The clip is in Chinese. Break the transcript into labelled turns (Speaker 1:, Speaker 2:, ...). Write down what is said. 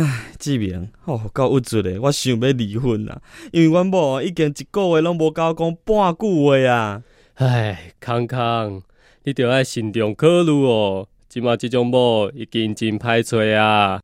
Speaker 1: 唉志明，哦，够郁卒诶，我想要离婚啦，因为阮某已经一个月拢无甲我讲半句话啊。
Speaker 2: 唉，康康，你着爱慎重考虑哦，即马即种某已经真歹找啊。